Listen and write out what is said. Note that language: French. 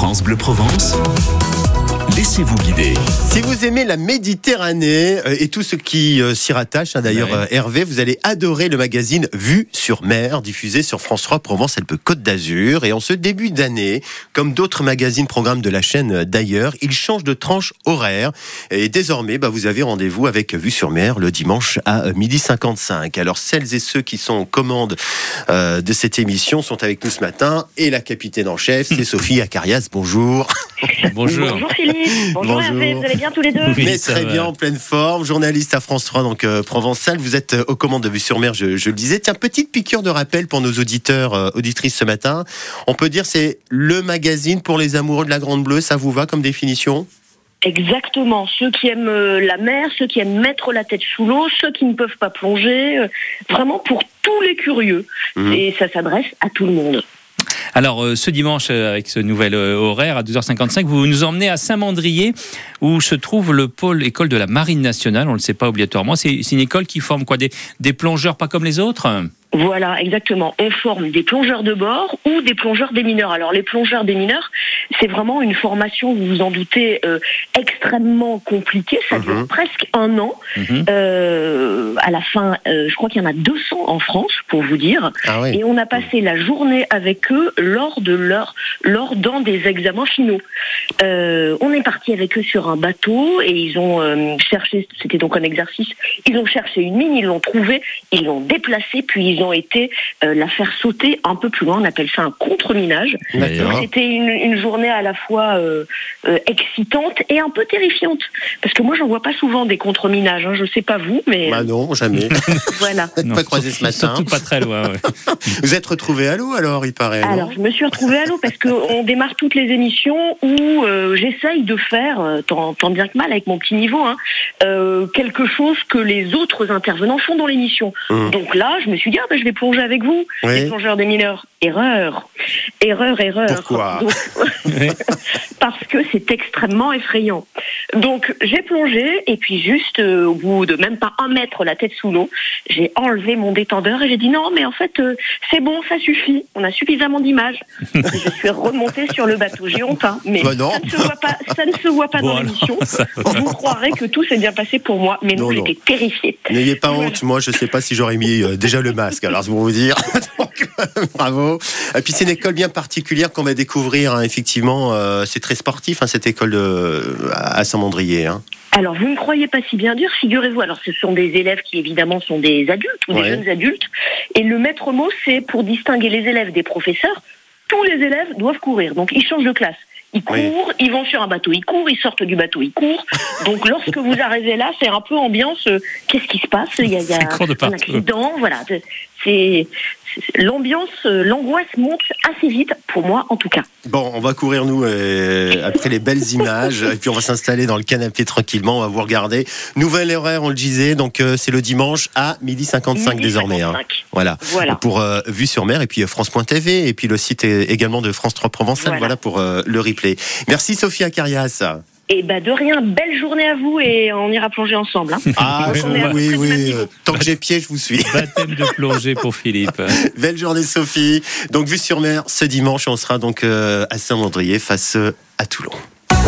France Bleu Provence. Laissez-vous guider. Si vous aimez la Méditerranée euh, et tout ce qui euh, s'y rattache, hein, d'ailleurs Ouais. euh, Hervé, vous allez adorer le magazine Vue sur mer, diffusé sur France 3 Provence Alpes Côte d'Azur. Et en ce début d'année, comme d'autres magazines programmes de la chaîne euh, d'ailleurs, il change de tranche horaire. Et désormais, bah, vous avez rendez-vous avec Vue sur mer le dimanche à euh, midi 55. Alors celles et ceux qui sont aux commandes euh, de cette émission sont avec nous ce matin. Et la capitaine en chef, c'est Sophie Acarias. Bonjour. Bonjour. Bonjour Philippe, bonjour, Bonjour. Hervé, vous allez bien tous les deux Oui, Mais très va. bien, en pleine forme, journaliste à France 3, donc euh, Provençal. Vous êtes euh, aux commandes de Vue sur Mer, je, je le disais. Tiens, petite piqûre de rappel pour nos auditeurs, euh, auditrices ce matin. On peut dire c'est le magazine pour les amoureux de la Grande Bleue. Ça vous va comme définition? Exactement, ceux qui aiment euh, la mer, ceux qui aiment mettre la tête sous l'eau, ceux qui ne peuvent pas plonger, euh, vraiment pour tous les curieux. Mhm. Et ça s'adresse à tout le monde. Alors, euh, ce dimanche, euh, avec ce nouvel euh, horaire à 12h55, vous nous emmenez à Saint-Mandrier, où se trouve le pôle école de la Marine nationale. On ne le sait pas obligatoirement. C'est une école qui forme quoi des plongeurs pas comme les autres? Voilà, exactement. On forme des plongeurs de bord ou des plongeurs des mineurs. Alors les plongeurs des mineurs, c'est vraiment une formation, vous vous en doutez, euh, extrêmement compliquée. Ça dure Mhm. presque un an. Mhm. Euh, à la fin, euh, je crois qu'il y en a 200 en France, pour vous dire. Ah oui. Et on a passé la journée avec eux lors de leur, lors d'un des examens finaux. Euh, on est parti avec eux sur un bateau et ils ont euh, cherché, c'était donc un exercice, ils ont cherché une mine, ils l'ont trouvée, ils l'ont déplacée, puis ils ont été euh, la faire sauter un peu plus loin. On appelle ça un contre-minage. C'était une, une journée à la fois euh, euh, excitante et un peu terrifiante. Parce que moi, j'en vois pas souvent des contre-minages. Hein. Je sais pas vous, mais Bah non, jamais. voilà. Vous n'êtes Non, pas croisé ce matin. Surtout pas très loin. ouais. Vous êtes retrouvé à l'eau alors, il paraît. Alors, je me suis retrouvée à l'eau parce qu'on démarre toutes les émissions où euh, j'essaye de faire, tant, tant bien que mal avec mon petit niveau, hein, euh, quelque chose que les autres intervenants font dans l'émission. Hum. Donc là, je me suis dit, ah, je vais plonger avec vous, Oui. les plongeurs des mineurs. Erreur, erreur, erreur. Pourquoi Donc. parce que c'est extrêmement effrayant. Donc j'ai plongé et puis juste euh, au bout de même pas un mètre la tête sous l'eau, j'ai enlevé mon détendeur et j'ai dit non mais en fait euh, c'est bon ça suffit, on a suffisamment d'images. Je suis remontée sur le bateau, j'ai honte hein, mais Bah ça ne se voit pas, ça ne se voit pas Bon, dans l'émission. Vous croirez que tout s'est bien passé pour moi, mais non, Non, non. j'étais terrifiée. N'ayez pas Voilà. honte, moi je sais pas si j'aurais mis euh, déjà le masque, alors c'est pour vous dire. Euh, bravo. Et puis c'est une école bien particulière qu'on va découvrir, hein, effectivement, euh, c'est très sportif hein, cette école de, à Saint-Mandrier. Hein. Alors, vous ne croyez pas si bien dire, figurez-vous. Alors, ce sont des élèves qui, évidemment, sont des adultes ou des jeunes adultes. Et le maître mot, c'est pour distinguer les élèves des professeurs, tous les élèves doivent courir. Donc, ils changent de classe. Ils Oui. courent, ils vont sur un bateau, ils courent, ils sortent du bateau, ils courent. Donc, lorsque vous arrivez là, c'est un peu ambiance. euh, Qu'est-ce qui se passe? Il y a, il y a un accident, voilà. C'est l'ambiance, euh, l'angoisse monte assez vite pour moi, en tout cas. Bon, on va courir nous euh, après les belles images, et puis on va s'installer dans le canapé tranquillement, on va vous regarder. Nouvelle horaire, on le disait, donc euh, c'est le dimanche à midi 55 Midi désormais. hein. 55. Voilà. Voilà. Pour euh, Vue sur mer et puis France.tv et puis le site également de France 3 Provençal. Voilà, Voilà. pour le replay. Merci Sophie Acarias. Et bah de rien, belle journée à vous et on ira plonger ensemble. hein. Ah oui, oui. Tant que j'ai pied, je vous suis. Baptême de plongée pour Philippe. Belle journée Sophie. Donc Vue sur mer ce dimanche, on sera donc euh, à Saint-Mandrier face euh, à Toulon.